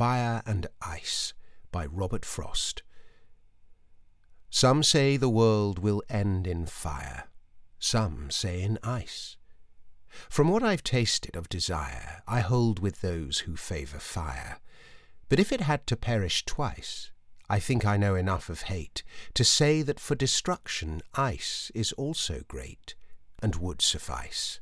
Fire and Ice by Robert Frost. Some say the world will end in fire, some say in ice. From what I've tasted of desire, I hold with those who favour fire. But if it had to perish twice, I think I know enough of hate to say that for destruction ice is also great and would suffice.